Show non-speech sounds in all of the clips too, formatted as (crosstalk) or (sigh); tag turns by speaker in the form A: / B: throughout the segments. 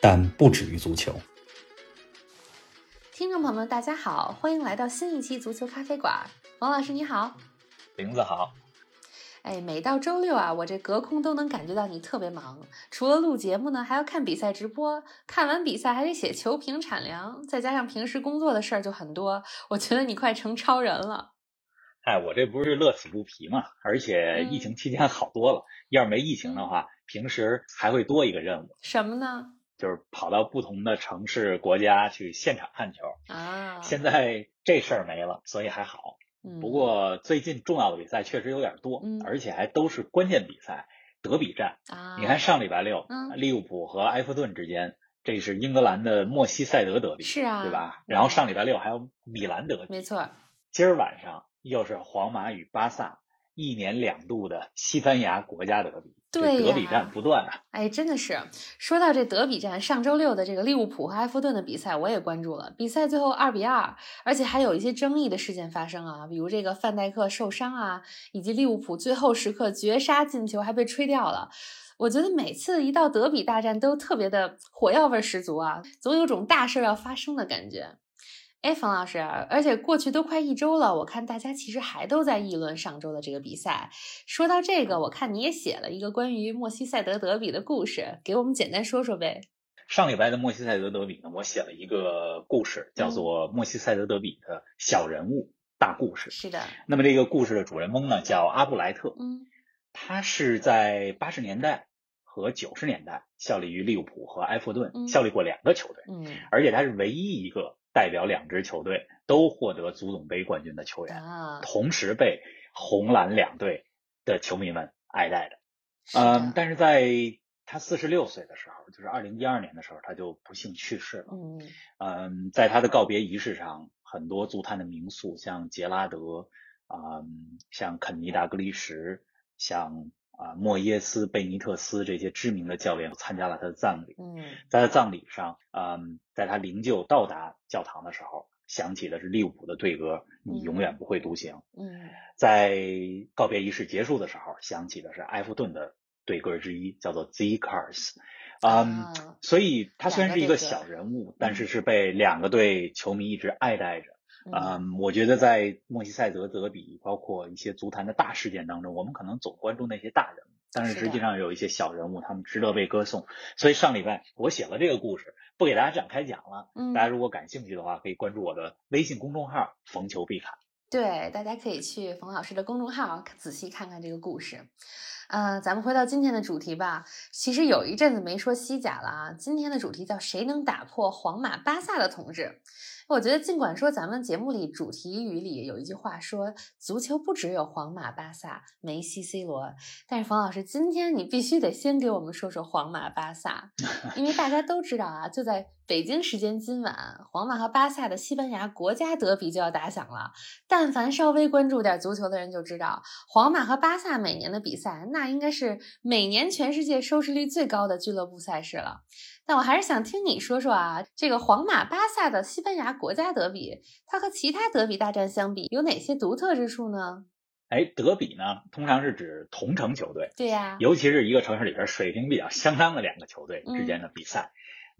A: 但不止于足球。
B: 听众朋友们，大家好，欢迎来到新一期足球咖啡馆。王老师你好，
C: 林子好。
B: 哎，每到周六啊，我这隔空都能感觉到你特别忙。除了录节目呢，还要看比赛直播，看完比赛还得写球评产粮，再加上平时工作的事儿就很多。我觉得你快成超人了。
C: 哎，我这不是乐此不疲嘛，而且疫情期间好多了。要是没疫情的话，平时还会多一个任务。
B: 什么呢？
C: 就是跑到不同的城市、国家去现场看球
B: 啊。
C: 现在这事儿没了，所以还好。不过最近重要的比赛确实有点多，而且还都是关键比赛、德比战
B: 啊。
C: 你看上礼拜六，利物浦和埃弗顿之间，这是英格兰的莫西塞德德比，
B: 是啊，
C: 对吧？然后上礼拜六还有米兰德比，
B: 没错。
C: 今儿晚上又是皇马与巴萨。一年两度的西班牙国家德比，
B: 对
C: 德比战不断啊！(laughs)
B: 哎，真的是说到这德比战，上周六的这个利物浦和埃弗顿的比赛，我也关注了。比赛最后二比二，而且还有一些争议的事件发生啊，比如这个范戴克受伤啊，以及利物浦最后时刻绝杀进球还被吹掉了。我觉得每次一到德比大战都特别的火药味十足啊，总有种大事要发生的感觉。哎，冯老师，而且过去都快一周了，我看大家其实还都在议论上周的这个比赛。说到这个，我看你也写了一个关于莫西塞德德比的故事，给我们简单说说呗。
C: 上礼拜的莫西塞德德比呢，我写了一个故事，叫做《莫西塞德德比的小人物大故事》。
B: 是的。
C: 那么这个故事的主人翁呢，叫阿布莱特。
B: 嗯。
C: 他是在八十年代和九十年代效力于利物浦和埃弗顿，效力过两个球队。
B: 嗯。
C: 而且他是唯一一个。代表两支球队都获得足总杯冠军的球员，同时被红蓝两队的球迷们爱戴的。嗯，但是在他四十六岁的时候，就是二零一二年的时候，他就不幸去世了。
B: 嗯
C: 嗯，在他的告别仪式上，很多足坛的名宿，像杰拉德，嗯，像肯尼达格利什，像。啊，莫耶斯、贝尼特斯这些知名的教练参加了他的葬礼。
B: 嗯，
C: 在他葬礼上，嗯，在他灵柩到达教堂的时候，响起的是利物浦的队歌《你永远不会独行》。
B: 嗯，
C: 在告别仪式结束的时候，响起的是埃弗顿的队歌之一，叫做《The Cars》。嗯，所以他虽然是一个小人物，但是是被两个队球迷一直爱戴着。嗯，我觉得在莫西塞德德比，包括一些足坛的大事件当中，我们可能总关注那些大人物，但是实际上有一些小人物，他们值得被歌颂。所以上礼拜我写了这个故事，不给大家展开讲了。
B: 嗯，
C: 大家如果感兴趣的话，可以关注我的微信公众号“逢球必看”。
B: 对，大家可以去冯老师的公众号仔细看看这个故事。呃，咱们回到今天的主题吧。其实有一阵子没说西甲了啊，今天的主题叫“谁能打破皇马、巴萨的统治”。我觉得，尽管说咱们节目里主题语里有一句话说足球不只有皇马、巴萨、梅西、C 罗，但是冯老师今天你必须得先给我们说说皇马、巴萨，因为大家都知道啊，就在北京时间今晚，皇马和巴萨的西班牙国家德比就要打响了。但凡稍微关注点足球的人就知道，皇马和巴萨每年的比赛，那应该是每年全世界收视率最高的俱乐部赛事了。但我还是想听你说说啊，这个皇马巴萨的西班牙国家德比，它和其他德比大战相比，有哪些独特之处呢？
C: 哎，德比呢，通常是指同城球队，
B: 对呀，
C: 尤其是一个城市里边水平比较相当的两个球队之间的比赛。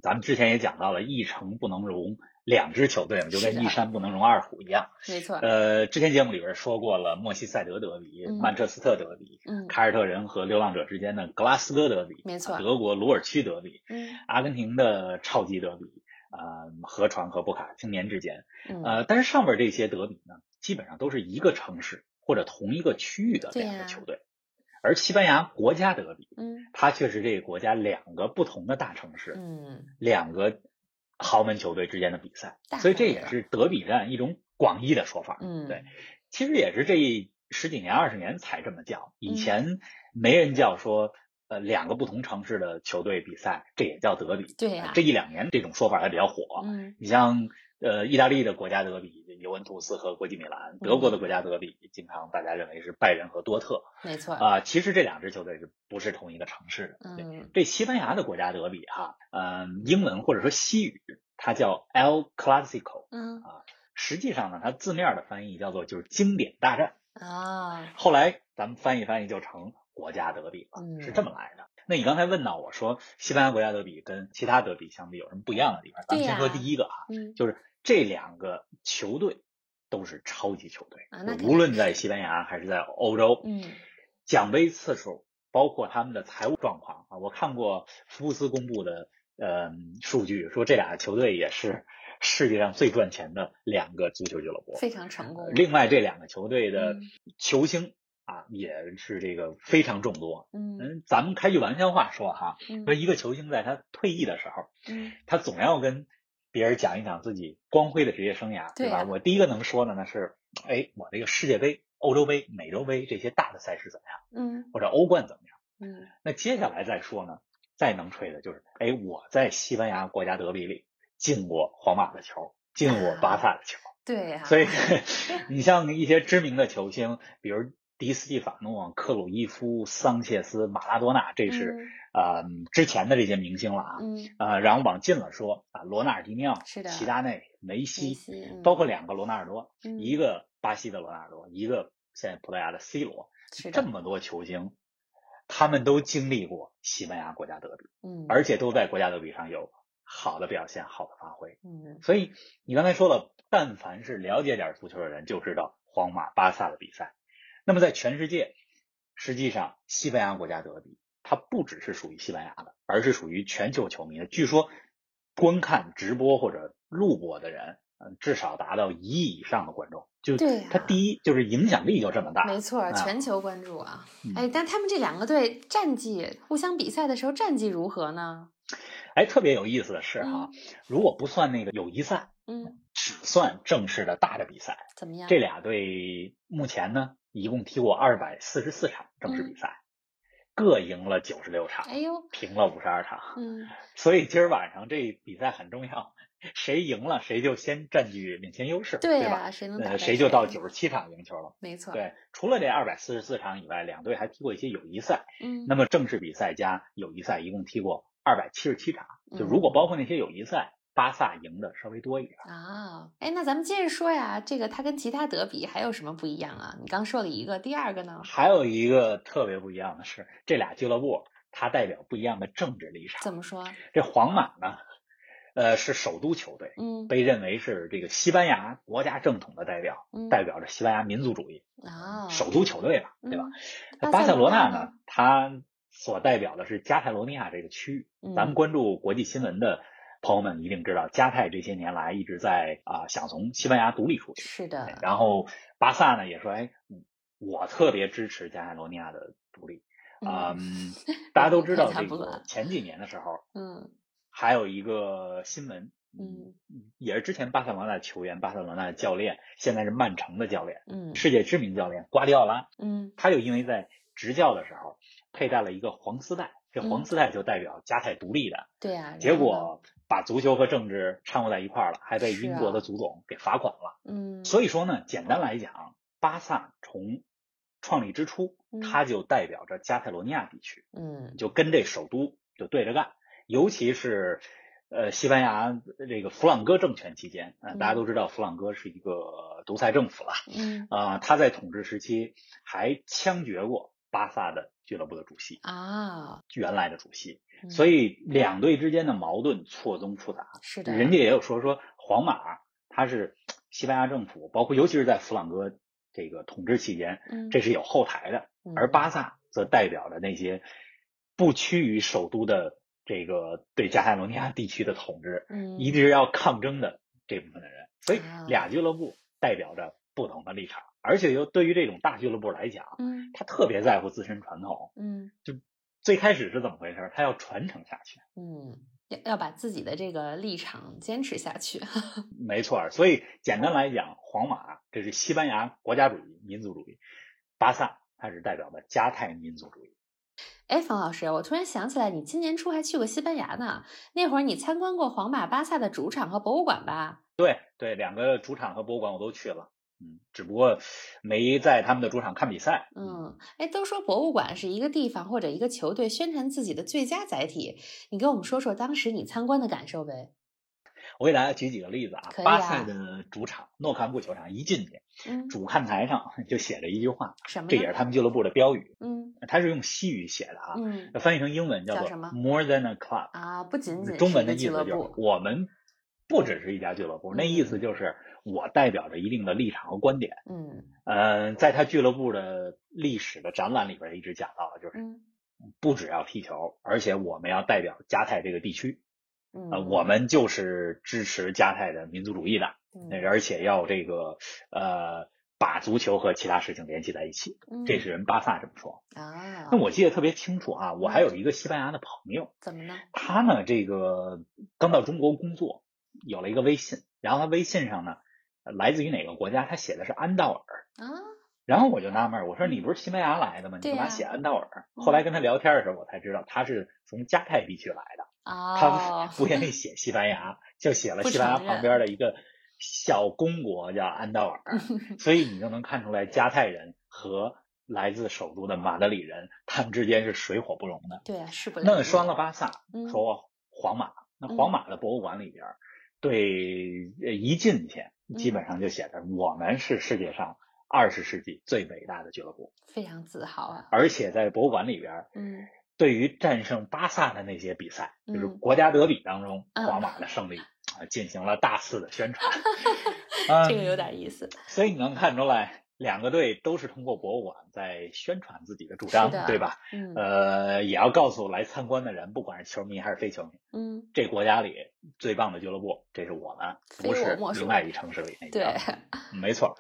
C: 咱们之前也讲到了，一城不能容两支球队嘛，就跟一山不能容二虎一样。
B: 没错。
C: 呃，之前节目里边说过了，莫西塞德德比、曼彻斯特德比、凯尔特人和流浪者之间的格拉斯哥德比，
B: 没错。
C: 德国鲁尔区德比，
B: 嗯，
C: 阿根廷的超级德比，呃，河床和布卡青年之间，
B: 嗯，
C: 呃，但是上边这些德比呢，基本上都是一个城市或者同一个区域的两个球队。而西班牙国家德比，
B: 嗯，
C: 它却是这个国家两个不同的大城市，
B: 嗯，
C: 两个。豪门球队之间的比赛，所以这也是德比战一种广义的说法。
B: 嗯，
C: 对，其实也是这十几年、二十年才这么叫，以前没人叫说呃两个不同城市的球队比赛，这也叫德比。
B: 对呀，
C: 这一两年这种说法还比较火。
B: 嗯，
C: 你像呃意大利的国家德比，尤文图斯和国际米兰；德国的国家德比，经常大家认为是拜仁和多特。
B: 没错
C: 啊，其实这两支球队是不是同一个城市
B: 的？嗯，
C: 这西班牙的国家德比哈，嗯，英文或者说西语它叫 El Clasico。
B: 嗯
C: 啊，实际上呢，它字面的翻译叫做就是经典大战。
B: 啊，
C: 后来咱们翻译翻译就成国家德比
B: 了，
C: 是这么来的。那你刚才问到我说，西班牙国家德比跟其他德比相比有什么不一样的地方？咱们先说第一个哈，就是这两个球队都是超级球队，无论在西班牙还是在欧洲，
B: 嗯，
C: 奖杯次数，包括他们的财务状况啊，我看过福布斯公布的呃数据，说这俩球队也是。世界上最赚钱的两个足球俱乐部，
B: 非常成功。
C: 另外这两个球队的球星啊，也是这个非常众多。嗯，咱们开句玩笑话说哈，说一个球星在他退役的时候，
B: 嗯，
C: 他总要跟别人讲一讲自己光辉的职业生涯，对吧？我第一个能说的呢是，哎，我这个世界杯、欧洲杯、美洲杯这些大的赛事怎么样？
B: 嗯，
C: 或者欧冠怎么样？
B: 嗯，
C: 那接下来再说呢，再能吹的就是，哎，我在西班牙国家德比里。进过皇马的球，进过巴萨的球，
B: 对呀。
C: 所以 (laughs) 你像一些知名的球星，比如迪斯蒂法诺、克鲁伊夫、桑切斯、马拉多纳，这是呃之前的这些明星了啊。
B: 嗯。
C: 呃，然后往近了说啊，罗纳尔迪尼奥、齐达内、梅
B: 西，
C: 包括两个罗纳尔多，一个巴西的罗纳尔多，一个现在葡萄牙的 C 罗，
B: 是
C: 这么多球星，他们都经历过西班牙国家德比，
B: 嗯，
C: 而且都在国家德比上有。好的表现，好的发挥，
B: 嗯，
C: 所以你刚才说了，但凡是了解点足球的人，就知道皇马、巴萨的比赛。那么在全世界，实际上西班牙国家德比，它不只是属于西班牙的，而是属于全球球迷的。据说观看直播或者录播的人，嗯，至少达到一亿以上的观众。就
B: 对，
C: 他第一就是影响力就这么大，
B: 没错，全球关注啊。哎，但他们这两个队战绩互相比赛的时候，战绩如何呢？
C: 哎，特别有意思的是哈，如果不算那个友谊赛，
B: 嗯，
C: 只算正式的大的比赛，
B: 怎么样？
C: 这俩队目前呢，一共踢过二百四十四场正式比赛，各赢了九十六场，
B: 哎呦，
C: 平了五十二场，
B: 嗯，(laughs)
C: 所以今儿晚上这比赛很重要，谁赢了谁就先占据领先优势，对
B: 吧？谁能打
C: 谁就到九十七场赢球了，
B: 没错。
C: 对，除了这二百四十四场以外，两队还踢过一些友谊赛，
B: 嗯，
C: 那么正式比赛加友谊赛一共踢过。二百七十七场，就如果包括那些友谊赛，巴萨赢的稍微多一点
B: 啊。哎，那咱们接着说呀，这个它跟其他德比还有什么不一样啊？你刚说了一个，第二个呢？
C: 还有一个特别不一样的是，这俩俱乐部它代表不一样的政治立场。
B: 怎么说？
C: 这皇马呢，呃，是首都球队，
B: 嗯，
C: 被认为是这个西班牙国家正统的代表，代表着西班牙民族主义
B: 啊，
C: 首都球队嘛，对吧？
B: 巴
C: 塞罗
B: 那
C: 呢，它。所代表的是加泰罗尼亚这个区域。咱们关注国际新闻的朋友们一定知道，加泰这些年来一直在啊想从西班牙独立出去。
B: 是的。
C: 然后巴萨呢也说，哎，我特别支持加泰罗尼亚的独立。(laughs) 嗯，大家都知道这个前几年的时候，
B: 嗯，
C: 还有一个新闻，
B: 嗯，
C: 也是之前巴塞罗那的球员，巴塞罗那的教练，现在是曼城的教练，
B: 嗯，
C: 世界知名教练瓜迪奥拉，
B: 嗯，
C: 他就因为在执教的时候。佩戴了一个黄丝带，这黄丝带就代表加泰独立的。
B: 对呀，
C: 结果把足球和政治掺和在一块儿了，还被英国的足总给罚款了。
B: 嗯，
C: 所以说呢，简单来讲，巴萨从创立之初，它就代表着加泰罗尼亚地区。
B: 嗯，
C: 就跟这首都就对着干，尤其是呃西班牙这个弗朗哥政权期间，呃，大家都知道弗朗哥是一个独裁政府了。
B: 嗯，
C: 啊，他在统治时期还枪决过巴萨的。俱乐部的主席
B: 啊，
C: 原来的主席，所以两队之间的矛盾错综复杂。
B: 是的，
C: 人家也有说说皇马，他是西班牙政府，包括尤其是在弗朗哥这个统治期间，这是有后台的。而巴萨则代表着那些不屈于首都的这个对加泰罗尼亚地区的统治，一直要抗争的这部分的人。所以俩俱乐部代表着不同的立场。而且又对于这种大俱乐部来讲，
B: 嗯，
C: 他特别在乎自身传统，
B: 嗯，
C: 就最开始是怎么回事？他要传承下去，
B: 嗯，要要把自己的这个立场坚持下去。(laughs)
C: 没错，所以简单来讲，皇马这是西班牙国家主义、民族主义，巴萨它是代表的加泰民族主义。
B: 哎，冯老师，我突然想起来，你今年初还去过西班牙呢。那会儿你参观过皇马巴萨的主场和博物馆吧？
C: 对对，两个主场和博物馆我都去了。嗯，只不过没在他们的主场看比赛。
B: 嗯，哎，都说博物馆是一个地方或者一个球队宣传自己的最佳载体，你给我们说说当时你参观的感受呗？
C: 我给大家举几个例子啊。巴塞的主场诺坎布球场一进去，主看台上就写着一句话，
B: 什么？
C: 这也是他们俱乐部的标语。
B: 嗯，
C: 它是用西语写的啊。
B: 嗯，
C: 翻译成英文
B: 叫
C: 做 “More than a club”
B: 啊，不仅仅
C: 中文的意思就是我们不只是一家俱乐部，那意思就是我代表着一定的立场和观点。
B: 嗯，
C: 呃，在他俱乐部的历史的展览里边一直讲到的就是，不只要踢球，而且我们要代表加泰这个地区。呃，我们就是支持加泰的民族主义的，而且要这个呃把足球和其他事情联系在一起，这是人巴萨这么说。
B: 啊。
C: 那我记得特别清楚啊，我还有一个西班牙的朋友，
B: 怎么呢？
C: 他呢这个刚到中国工作，有了一个微信，然后他微信上呢来自于哪个国家？他写的是安道尔
B: 啊。
C: 然后我就纳闷，我说你不是西班牙来的吗？你干嘛写安道尔？后来跟他聊天的时候，我才知道他是从加泰地区来的。他不愿意 (laughs) 写西班牙，就写了西班牙旁边的一个小公国叫安道尔，(laughs) 所以你就能看出来加泰人和来自首都的马德里人，他们之间是水火不容的。
B: 对啊，是不？
C: 那说完了巴萨，说皇马，那皇马的博物馆里边，对，一进去基本上就写着我们是世界上二十世纪最伟大的俱乐部，
B: 非常自豪啊！
C: 而且在博物馆里边，
B: 嗯。
C: 对于战胜巴萨的那些比赛，就是国家德比当中皇马的胜利啊，进行了大肆的宣传。(laughs)
B: 这个有点意思。
C: 所以你能看出来，两个队都是通过博物馆在宣传自己的主张，对吧？
B: 嗯。
C: 呃，也要告诉来参观的人，不管是球迷还是非球迷，
B: 嗯，
C: 这国家里最棒的俱乐部，这是我们，不是另外一城市里那
B: 对，
C: 没错。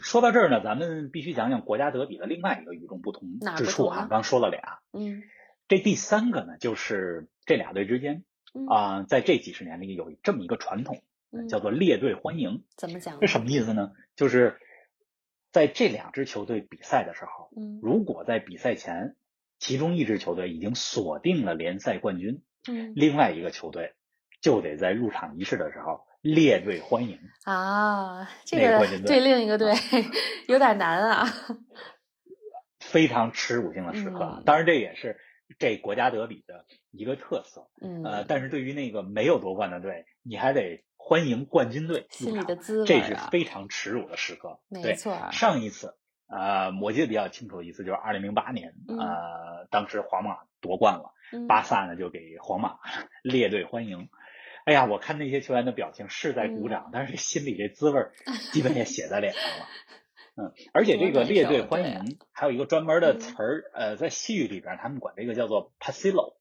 C: 说到这儿呢，咱们必须讲讲国家德比的另外一个与众不同之处啊。刚说了俩，
B: 嗯。
C: 这第三个呢，就是这俩队之间啊，在这几十年里有这么一个传统，叫做列队欢迎。
B: 怎么讲？
C: 这什么意思呢？就是在这两支球队比赛的时候，嗯如果在比赛前，其中一支球队已经锁定了联赛冠军，嗯另外一个球队就得在入场仪式的时候列队欢迎
B: 啊。这个对另一个队有点难啊，
C: 非常耻辱性的时刻。当然，这也是。这国家德比的一个特色，
B: 嗯，
C: 呃，但是对于那个没有夺冠的队，你还得欢迎冠军队
B: 心里的滋味，
C: 这是非常耻辱的时刻。
B: 没错，
C: 上一次，呃，我记得比较清楚一次就是二零零八年，呃，当时皇马夺冠了，巴萨呢就给皇马 (laughs) 列队欢迎。哎呀，我看那些球员的表情是在鼓掌，但是心里这滋味基本也写在脸上了。嗯，而且这个列队欢迎还有一个专门的词儿，呃，在西语里边，他们管这个叫做 pasillo，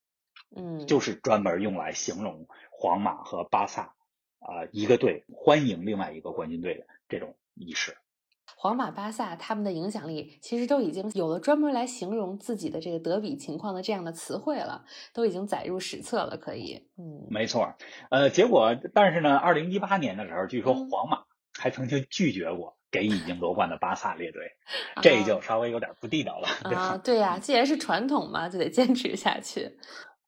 B: 嗯，
C: 就是专门用来形容皇马和巴萨啊一个队欢迎另外一个冠军队的这种仪式。
B: 皇马、巴萨他们的影响力其实都已经有了专门来形容自己的这个德比情况的这样的词汇了，都已经载入史册了。可以，嗯，
C: 没错。呃，结果但是呢，二零一八年的时候，据说皇马还曾经拒绝过。给已经夺冠的巴萨列队，这就稍微有点不地道了，对吧？
B: 对呀，既然是传统嘛，就得坚持下去。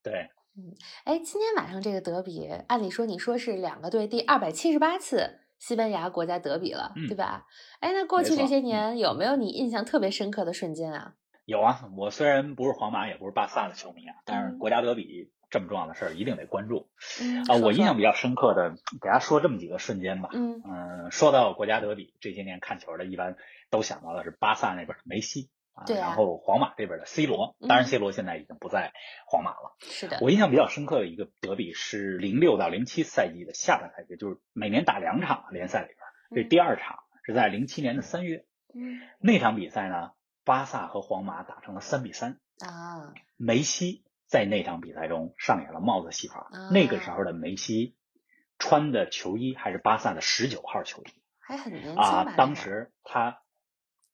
C: 对，
B: 嗯，哎，今天晚上这个德比，按理说你说是两个队第二百七十八次西班牙国家德比了，对吧？哎，那过去这些年有没有你印象特别深刻的瞬间啊？
C: 有啊，我虽然不是皇马，也不是巴萨的球迷啊，但是国家德比。这么重要的事儿一定得关注啊！我印象比较深刻的，给大家说这么几个瞬间吧。嗯说到国家德比，这些年看球的一般都想到的是巴萨那边的梅西啊，然后皇马这边的 C 罗。当然，C 罗现在已经不在皇马了。
B: 是的。
C: 我印象比较深刻的一个德比是零六到零七赛季的下半赛季，就是每年打两场联赛里边，这第二场是在零七年的三月。
B: 嗯。
C: 那场比赛呢，巴萨和皇马打成了三比三
B: 啊，
C: 梅西。在那场比赛中上演了帽子戏法。那个时候的梅西穿的球衣还是巴萨的十九号球衣，
B: 还很年轻
C: 啊。当时他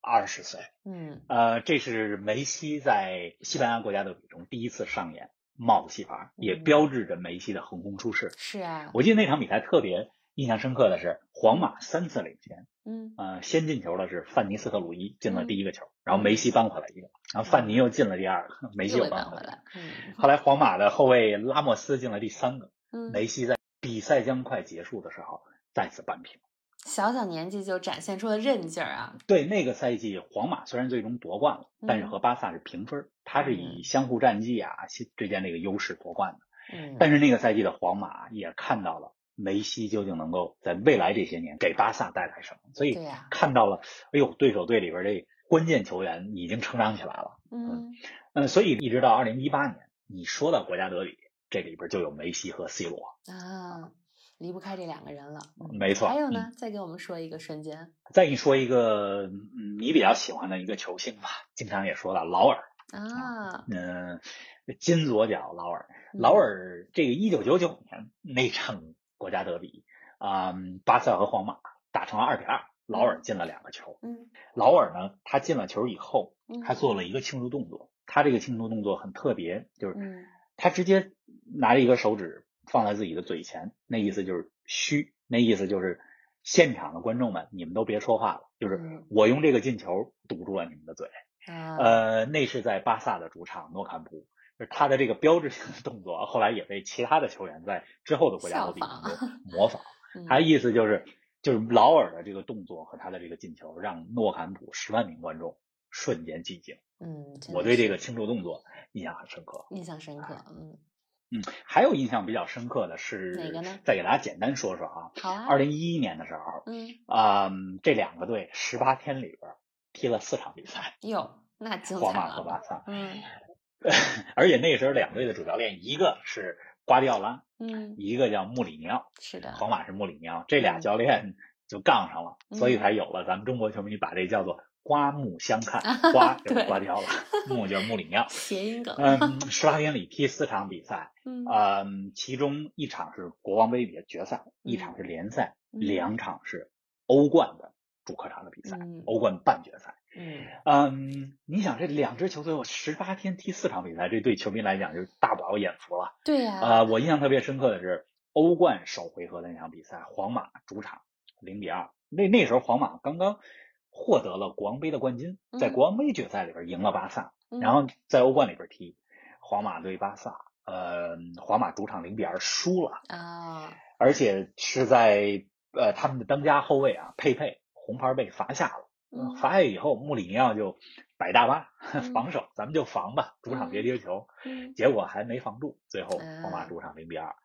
C: 二十岁。
B: 嗯，
C: 呃，这是梅西在西班牙国家队比中第一次上演帽子戏法，也标志着梅西的横空出世。
B: 是啊，
C: 我记得那场比赛特别。印象深刻的是皇马三次领先，
B: 嗯，
C: 呃，先进球的是范尼斯特鲁伊进了第一个球，然后梅西扳回来一个，然后范尼又进了第二个，梅西又扳回来，
B: 嗯，
C: 后来皇马的后卫拉莫斯进了第三个，
B: 嗯，
C: 梅西在比赛将快结束的时候再次扳平。
B: 小小年纪就展现出了韧劲儿啊！
C: 对，那个赛季皇马虽然最终夺冠了，但是和巴萨是平分，他是以相互战绩啊之间这个优势夺冠的。
B: 嗯，
C: 但是那个赛季的皇马也看到了梅西究竟能够在未来这些年给巴萨带来什么，所以看到了，哎呦，对手队里边这关键球员已经成长起来了。嗯嗯，所以一直到二零一八年，你说到国家德比，这里边就有梅西和 C 罗
B: 啊。离不开这两个人了，
C: 没错。
B: 还有呢，再给我们说一个瞬间。
C: 再给你说一个，你比较喜欢的一个球星吧，经常也说到劳尔
B: 啊，
C: 嗯，金左脚劳尔，劳尔这个一九九九年那场国家德比啊，巴萨和皇马打成了二比二，劳尔进了两个球。
B: 嗯，
C: 劳尔呢，他进了球以后，他做了一个庆祝动作，他这个庆祝动作很特别，就是他直接拿着一个手指。放在自己的嘴前，那意思就是嘘，那意思就是现场的观众们，你们都别说话了，就是我用这个进球堵住了你们的嘴。呃，那是在巴萨的主场诺坎普，就是他的这个标志性的动作，后来也被其他的球员在之后的国家德比中模仿。(laughs) 他的意思就是，就是劳尔的这个动作和他的这个进球，让诺坎普十万名观众瞬间寂静。
B: 嗯，
C: 我对这个庆祝动作印象很深刻，
B: 印象深刻。嗯。
C: 嗯，还有印象比较深刻的是
B: 哪个呢？
C: 再给大家简单说说啊。
B: 好啊。
C: 二零一一年的时候，
B: 嗯
C: 啊，这两个队十八天里边踢了四场比赛。
B: 哟，那精彩
C: 皇马和巴萨。
B: 嗯。(laughs)
C: 而且那时候两队的主教练，一个是瓜迪奥拉，
B: 嗯，
C: 一个叫穆里尼奥。
B: 是的。
C: 皇马是穆里尼奥，这俩教练就杠上了，所以才有了咱们中国球迷把这叫做。刮目相看，(laughs) 刮就是刮掉了，穆就是穆里尼奥，
B: 谐音梗。
C: 嗯，十八天里踢四场比赛，(laughs) 嗯，其中一场是国王杯的决赛，一场是联赛，两场是欧冠的主客场的比赛，欧冠半决赛。
B: 嗯
C: 嗯，你想这两支球队，我十八天踢四场比赛，这对球迷来讲就是大饱眼福了。
B: 对呀。
C: 啊，我印象特别深刻的是欧冠首回合的那场比赛，皇马主场零比二，那那时候皇马刚刚。获得了国王杯的冠军，在国王杯决赛里边赢了巴萨，然后在欧冠里边踢皇马对巴萨，呃，皇马主场零比二输了
B: 啊，
C: 而且是在呃他们的当家后卫啊佩佩红牌被罚下了，罚下以后穆里尼奥就摆大巴防守，咱们就防吧，主场别丢球，结果还没防住，最后皇马主场零比二，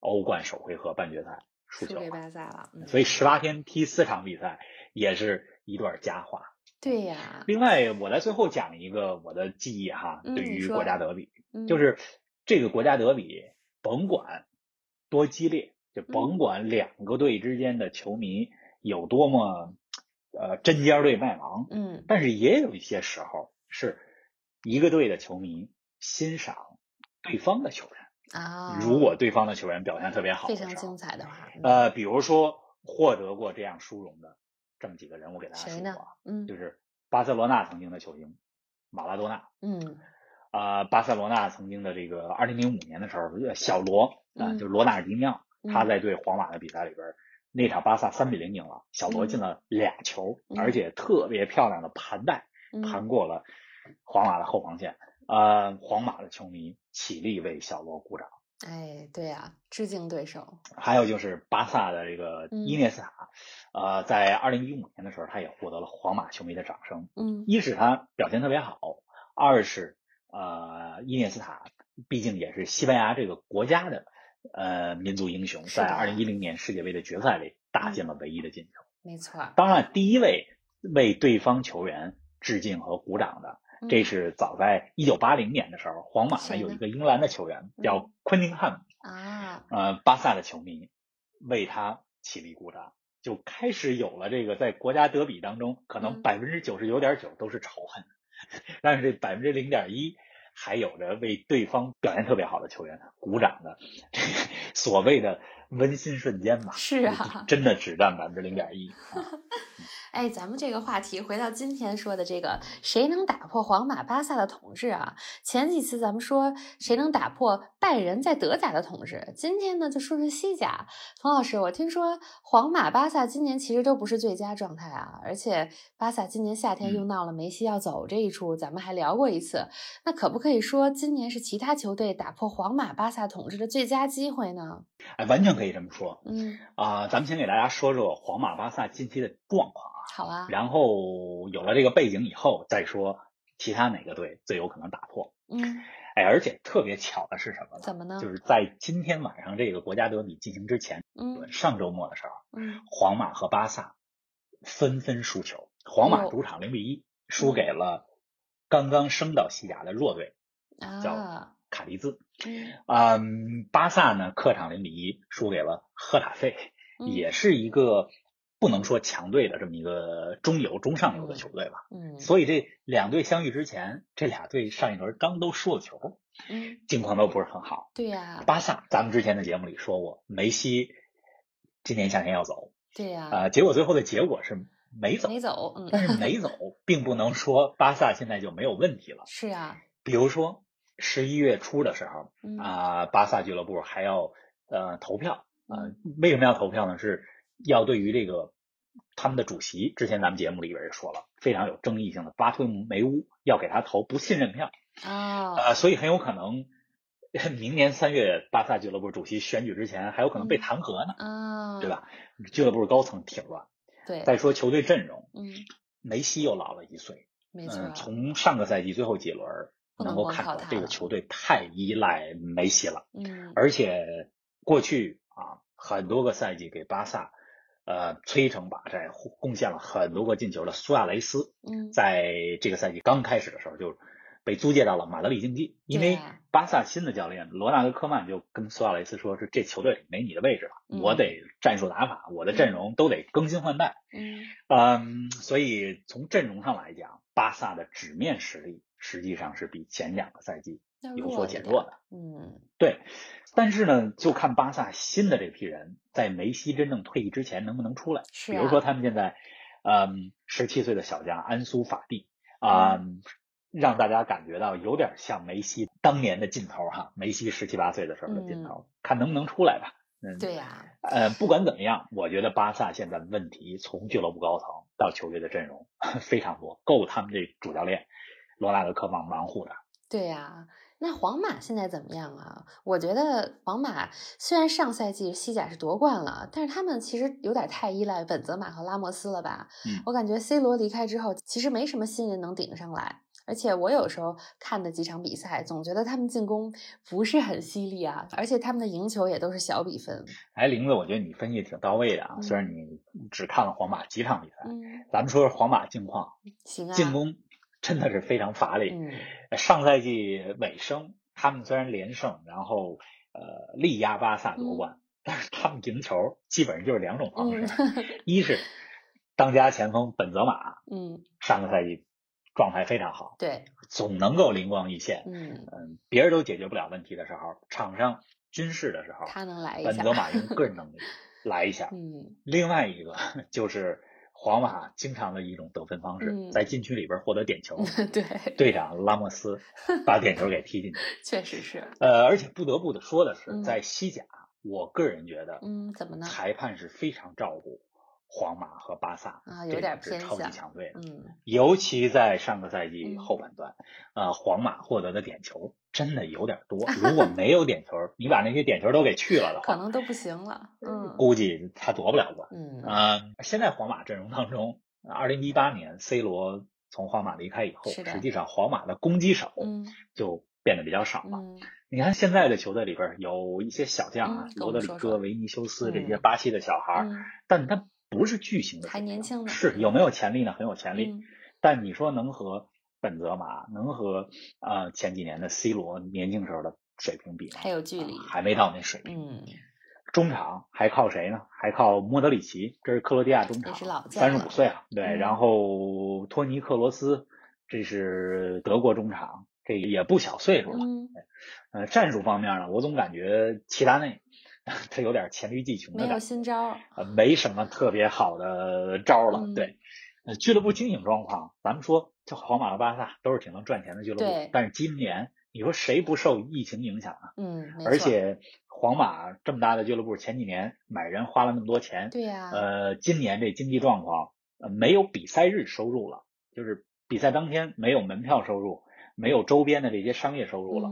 C: 欧冠首回合半决赛输球
B: 给巴萨了，
C: 所以十八天踢四场比赛也是。一段佳话，
B: 对呀。
C: 另外，我在最后讲一个我的记忆哈，对于国家德比，就是这个国家德比，甭管多激烈，就甭管两个队之间的球迷有多么呃针尖对麦芒，
B: 嗯，
C: 但是也有一些时候是一个队的球迷欣赏对方的球员
B: 啊，
C: 如果对方的球员表现特别好，
B: 非常精彩的话，
C: 呃，比如说获得过这样殊荣的。这么几个人，我给大家说
B: 啊，
C: 嗯，就是巴塞罗那曾经的球星马拉多纳，
B: 嗯，
C: 啊，巴塞罗那曾经的这个二零零五年的时候，小罗啊，就是罗纳尔迪尼奥，他在对皇马的比赛里边，那场巴萨三比零赢了，小罗进了俩球，而且特别漂亮的盘带，盘过了皇马的后防线，呃，皇马的球迷起立为小罗鼓掌。
B: 哎，对呀，致敬对手。
C: 还有就是巴萨的这个伊涅斯塔，呃，在二零一五年的时候，他也获得了皇马球迷的掌声。
B: 嗯，
C: 一是他表现特别好，二是呃，伊涅斯塔毕竟也是西班牙这个国家的呃民族英雄，在二零一零年世界杯的决赛里打进了唯一的进球。
B: 没错。
C: 当然，第一位为对方球员致敬和鼓掌的。这是早在一九八零年的时候，皇马呢有一个英格兰的球员叫昆宁汉姆
B: 啊，
C: 呃，巴萨的球迷为他起立鼓掌，就开始有了这个在国家德比当中，可能百分之九十九点九都是仇恨，(laughs) 但是这百分之零点一还有着为对方表现特别好的球员鼓掌的所谓的温馨瞬间吧。
B: 是啊，
C: 真的只占百分之零点一。
B: 哎，咱们这个话题回到今天说的这个，谁能打破皇马、巴萨的统治啊？前几次咱们说谁能打破拜仁在德甲的统治，今天呢就说说西甲。冯老师，我听说皇马、巴萨今年其实都不是最佳状态啊，而且巴萨今年夏天又闹了梅西要走这一出，咱们还聊过一次。那可不可以说今年是其他球队打破皇马、巴萨统治的最佳机会呢？
C: 哎，完全可以这么说。
B: 嗯
C: 啊，咱们先给大家说说皇马、巴萨近期的状况啊。
B: 好啊。
C: 然后有了这个背景以后，再说其他哪个队最有可能打破。
B: 嗯。
C: 哎，而且特别巧的是什么呢？
B: 怎么呢？
C: 就是在今天晚上这个国家德比进行之前，
B: 嗯，
C: 上周末的时候，
B: 嗯，
C: 皇马和巴萨纷纷输球。皇马主场零比一输给了刚刚升到西甲的弱队，叫卡迪兹。嗯，巴萨呢客场零比一输给了赫塔费，也是一个。不能说强队的这么一个中游、中上游的球队吧，
B: 嗯，
C: 所以这两队相遇之前，这俩队上一轮刚都输了球，
B: 嗯，
C: 境况都不是很好。
B: 对呀，
C: 巴萨，咱们之前的节目里说过，梅西今年夏天要走，
B: 对呀，
C: 啊，结果最后的结果是没走，
B: 没走，嗯，
C: 但是没走，并不能说巴萨现在就没有问题了。
B: 是啊，
C: 比如说十一月初的时候，啊，巴萨俱乐部还要呃投票，啊，为什么要投票呢？是要对于这个。他们的主席之前咱们节目里边也说了，非常有争议性的巴托梅乌要给他投不信任票
B: 啊，
C: 呃，所以很有可能明年三月巴萨俱乐部主席选举之前还有可能被弹劾呢
B: 啊，
C: 对吧？俱乐部高层挺乱。
B: 对，
C: 再说球队阵容，
B: 嗯，
C: 梅西又老了一岁，
B: 没错，
C: 从上个赛季最后几轮能够看出来，这个球队太依赖梅西了，
B: 嗯，
C: 而且过去啊很多个赛季给巴萨。呃，摧城拔寨，贡献了很多个进球的苏亚雷斯，
B: 嗯，
C: 在这个赛季刚开始的时候就被租借到了马德里竞技，因为巴萨新的教练罗纳德科曼就跟苏亚雷斯说：“是这球队里没你的位置了，我得战术打法，我的阵容都得更新换代。”
B: 嗯，
C: 嗯，所以从阵容上来讲，巴萨的纸面实力实际上是比前两个赛季有所减弱的。
B: 嗯，
C: 对。但是呢，就看巴萨新的这批人在梅西真正退役之前能不能出来。
B: 是，
C: 比如说他们现在，嗯，十七岁的小将安苏法蒂啊，让大家感觉到有点像梅西当年的劲头哈。梅西十七八岁的时候的劲头，看能不能出来吧。嗯，
B: 对呀。
C: 呃，不管怎么样，我觉得巴萨现在问题从俱乐部高层到球队的阵容 (laughs) 非常多，够他们这主教练罗纳德科曼忙活的。
B: 对呀。那皇马现在怎么样啊？我觉得皇马虽然上赛季西甲是夺冠了，但是他们其实有点太依赖本泽马和拉莫斯了吧？
C: 嗯，
B: 我感觉 C 罗离开之后，其实没什么新人能顶上来。而且我有时候看的几场比赛，总觉得他们进攻不是很犀利啊，而且他们的赢球也都是小比分。
C: 哎，玲子，我觉得你分析挺到位的啊。虽然你只看了皇马几场比赛，
B: 嗯，
C: 咱们说说皇马近况。
B: 行啊，
C: 进攻。真的是非常乏力。
B: 嗯，
C: 上赛季尾声，他们虽然连胜，然后呃力压巴萨夺冠，但是他们赢球基本上就是两种方式：一是当家前锋本泽马，(laughs)
B: 嗯，
C: 上个赛季状态非常好，
B: 对，
C: 总能够灵光一现。
B: 嗯
C: 嗯，别人都解决不了问题的时候，场上军事的时候，
B: 他能来一
C: 下。本泽马用个人能力 (laughs) 来一下。
B: 嗯，
C: 另外一个 (laughs) 就是。皇马经常的一种得分方式，在禁区里边获得点球。(laughs)
B: 对，
C: 队长拉莫斯 (laughs) 把点球给踢进去。
B: 确实是。
C: 呃，而且不得不的说的是，在西甲，我个人觉得，
B: 嗯，怎么呢？
C: 裁判是非常照顾皇马和巴萨
B: 啊，有点偏
C: 超级强队。
B: 嗯，
C: 尤其在上个赛季后半段，呃，皇马获得的点球。真的有点多，(laughs) 如果没有点球，你把那些点球都给去了的话，
B: 可能都不行了。嗯，
C: 估计他夺不了冠。
B: 嗯
C: 啊，现在皇马阵容当中，二零一八年 C 罗从皇马离开以后，实际上皇马的攻击手就变得比较少了。你看现在的球队里边有一些小将啊，罗德里戈、维尼修斯这些巴西的小孩，但他不是巨星的，
B: 还年轻呢。
C: 是有没有潜力呢？很有潜力，但你说能和。本泽马能和呃前几年的 C 罗年轻时候的水平比吗？
B: 还有距离，
C: 还没到那水平。
B: 嗯，
C: 中场还靠谁呢？还靠莫德里奇，这是克罗地亚中场，三十五岁了。对，然后托尼克罗斯，这是德国中场，这也不小岁数了。
B: 嗯，
C: 呃，战术方面呢，我总感觉齐达内 (laughs) 他有点黔驴技穷的，
B: 没有新招，
C: 呃，没什么特别好的招了。对。呃，俱乐部经营状况，咱们说，就皇马和巴萨都是挺能赚钱的俱乐部，但是今年你说谁不受疫情影响啊？
B: 嗯，
C: 而且皇马这么大的俱乐部，前几年买人花了那么多钱，
B: 对呀，
C: 呃，今年这经济状况，呃，没有比赛日收入了，就是比赛当天没有门票收入，没有周边的这些商业收入了，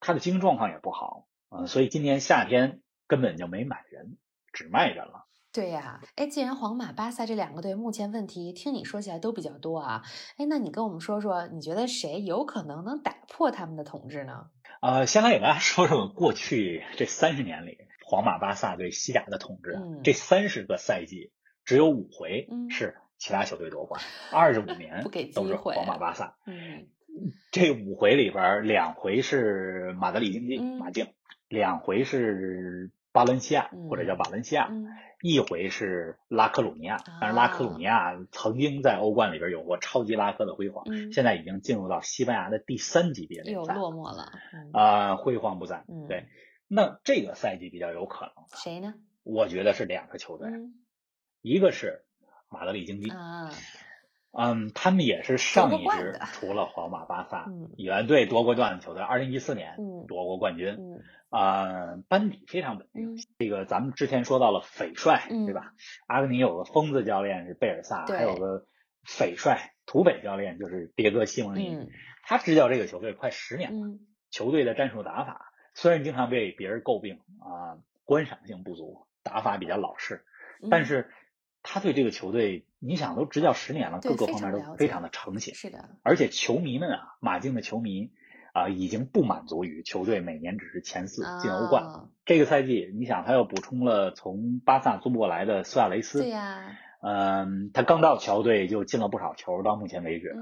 C: 他的经营状况也不好啊，所以今年夏天根本就没买人，只卖人了。
B: 对呀，哎，既然皇马、巴萨这两个队目前问题听你说起来都比较多啊，哎，那你跟我们说说，你觉得谁有可能能打破他们的统治呢？
C: 呃，先来给大家 (laughs) 说说过去这三十年里，皇马、巴萨对西甲的统治。这三十个赛季只有五回是其他球队夺冠，二十五年都是皇马、巴萨。
B: 嗯，
C: 这五回里边，两回是马德里竞技马竞，两回是。巴伦西亚或者叫瓦伦西亚，一回是拉科鲁尼亚，但是拉科鲁尼亚曾经在欧冠里边有过超级拉科的辉煌，现在已经进入到西班牙的第三级别联赛，
B: 又落寞了，
C: 啊，辉煌不再。对，那这个赛季比较有可能
B: 谁呢？
C: 我觉得是两个球队，一个是马德里竞技，嗯，他们也是上一支除了皇马、巴萨原队夺过冠的球队，二零一四年夺过冠军。啊，班底非常稳定。这个咱们之前说到了匪帅，对吧？阿根廷有个疯子教练是贝尔萨，还有个匪帅土匪教练就是迭戈西蒙尼。他执教这个球队快十年了，球队的战术打法虽然经常被别人诟病啊，观赏性不足，打法比较老式，但是他对这个球队，你想都执教十年了，各个方面都非常的诚信。
B: 是的，
C: 而且球迷们啊，马竞的球迷。啊，已经不满足于球队每年只是前四进欧冠了。这个赛季，你想他又补充了从巴萨租过来的苏亚雷斯，
B: 对呀，
C: 嗯，他刚到球队就进了不少球，到目前为止，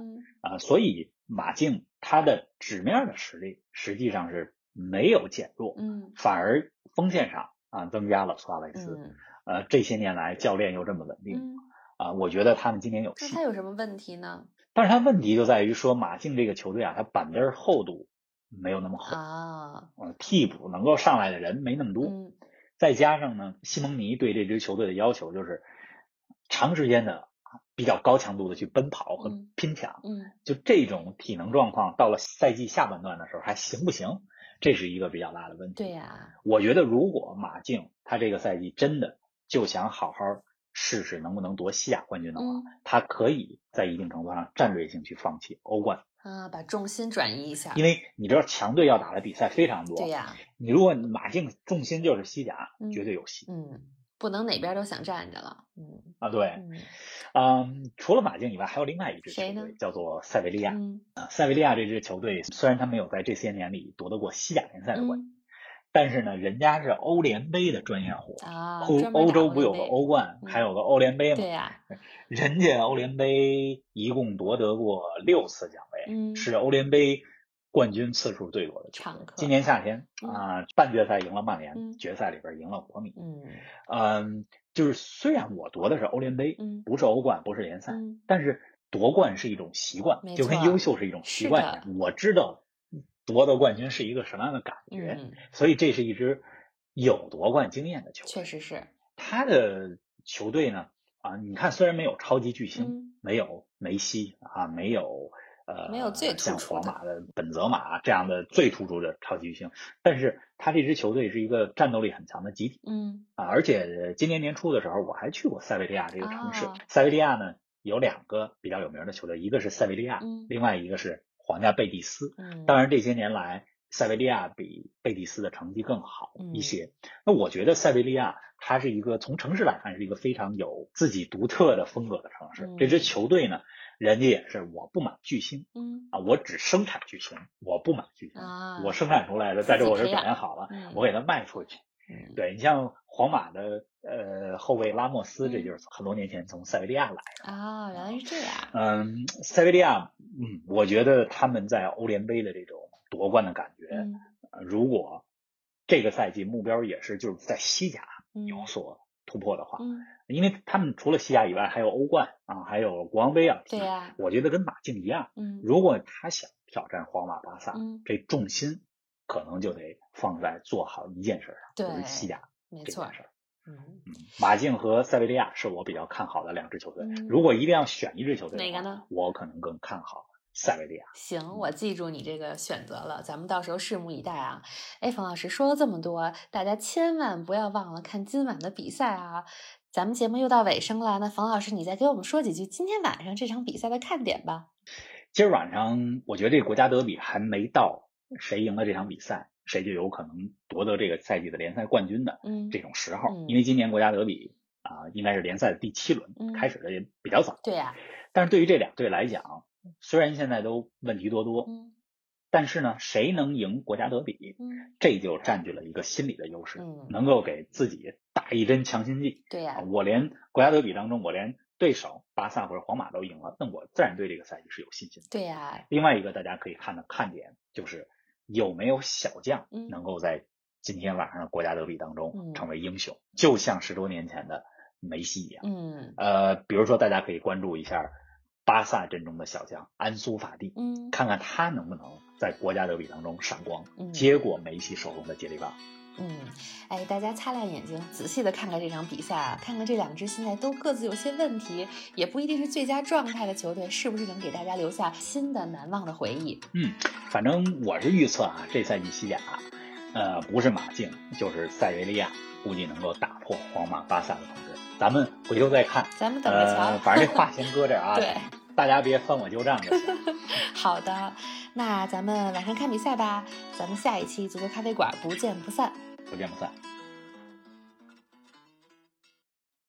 C: 啊，所以马竞他的纸面的实力实际上是没有减弱，
B: 嗯，
C: 反而锋线上啊增加了苏亚雷斯，呃，这些年来教练又这么稳定，啊，我觉得他们今年有戏。
B: 那他有什么问题呢？
C: 但是他问题就在于说，马竞这个球队啊，他板凳厚度没有那么厚
B: 啊，
C: 替补能够上来的人没那么多，再加上呢，西蒙尼对这支球队的要求就是长时间的比较高强度的去奔跑和拼抢，
B: 嗯，
C: 就这种体能状况到了赛季下半段的时候还行不行？这是一个比较大的问题。
B: 对呀，
C: 我觉得如果马竞他这个赛季真的就想好好。试试能不能夺西甲冠军的话，他可以在一定程度上战略性去放弃欧冠
B: 啊，把重心转移一下。
C: 因为你知道强队要打的比赛非常多，
B: 对呀。
C: 你如果马竞重心就是西甲，绝对有戏。
B: 嗯，不能哪边都想站着了。嗯
C: 啊，对，嗯，除了马竞以外，还有另外一支球队叫做塞维利亚。啊，塞维利亚这支球队虽然他没有在这些年里夺得过西甲联赛的冠军。但是呢，人家是欧联杯的专业户
B: 啊，
C: 欧欧洲不有个欧冠，还有个欧联杯吗？
B: 对呀，
C: 人家欧联杯一共夺得过六次奖杯，是欧联杯冠军次数最多的球队。今年夏天啊，半决赛赢了曼联，决赛里边赢了国米。
B: 嗯
C: 嗯，就是虽然我夺的是欧联杯，不是欧冠，不是联赛，但是夺冠是一种习惯，就跟优秀是一种习惯一样。我知道。夺得冠军是一个什么样的感觉？所以这是一支有夺冠经验的球队。
B: 确实是
C: 他的球队呢啊，你看虽然没有超级巨星，没有梅西啊，没有呃，
B: 没有最
C: 像皇马的本泽马这样的最突出的超级巨星，但是他这支球队是一个战斗力很强的集体。
B: 嗯
C: 啊，而且今年年初的时候，我还去过塞维利亚这个城市。塞维利亚呢有两个比较有名的球队，一个是塞维利亚，另外一个是。皇家贝蒂斯，当然这些年来，塞维利亚比贝蒂斯的成绩更好一些。那我觉得塞维利亚它是一个从城市来看是一个非常有自己独特的风格的城市。这支球队呢，人家也是我不买巨星，
B: 嗯
C: 啊，我只生产巨星，我不买巨星，我生产出来的在这我这表现好了，我给他卖出去。对你像皇马的呃后卫拉莫斯，这就是很多年前从塞维利亚来的
B: 啊，原来是这样。
C: 嗯，塞维利亚，嗯，我觉得他们在欧联杯的这种夺冠的感觉，如果这个赛季目标也是就是在西甲有所突破的话，因为他们除了西甲以外还有欧冠啊，还有国王杯啊，
B: 对呀，
C: 我觉得跟马竞一样，
B: 嗯，
C: 如果他想挑战皇马、巴萨，这重心可能就得。放在做好一件事上，就是西甲
B: 没错。
C: 嗯，马竞和塞维利亚是我比较看好的两支球队。如果一定要选一支球队，
B: 哪个呢？
C: 我可能更看好塞维利亚。
B: 行，我记住你这个选择了，咱们到时候拭目以待啊。哎，冯老师说了这么多，大家千万不要忘了看今晚的比赛啊。咱们节目又到尾声了，那冯老师，你再给我们说几句今天晚上这场比赛的看点吧。
C: 今儿晚上，我觉得这个国家德比还没到，谁赢了这场比赛，谁就有可能夺得这个赛季的联赛冠军的这种时候。因为今年国家德比啊，应该是联赛的第七轮，开始的也比较早。
B: 对呀。
C: 但是对于这两队来讲，虽然现在都问题多多。但是呢，谁能赢国家德比，这就占据了一个心理的优势，能够给自己打一针强心剂。
B: 对呀，
C: 我连国家德比当中，我连对手巴萨或者皇马都赢了，那我自然对这个赛季是有信心的。
B: 对呀。
C: 另外一个大家可以看的看点就是有没有小将能够在今天晚上的国家德比当中成为英雄，就像十多年前的梅西一样。
B: 嗯。
C: 呃，比如说大家可以关注一下。巴萨阵中的小将安苏法蒂，
B: 嗯，
C: 看看他能不能在国家德比当中闪光，结果梅西手中的接力棒。
B: 嗯，哎，大家擦亮眼睛，仔细的看看这场比赛啊，看看这两支现在都各自有些问题，也不一定是最佳状态的球队，是不是能给大家留下新的难忘的回忆？
C: 嗯，反正我是预测啊，这赛季西甲，呃，不是马竞就是塞维利亚，估计能够打破皇马、巴萨的统治。咱们回头再看，
B: 咱们等着瞧。
C: 反正这话先搁这儿啊，(laughs)
B: 对，
C: 大家别翻我旧账就行。(laughs)
B: 好的，那咱们晚上看比赛吧。咱们下一期足球咖啡馆不见不散，
C: 不见不散。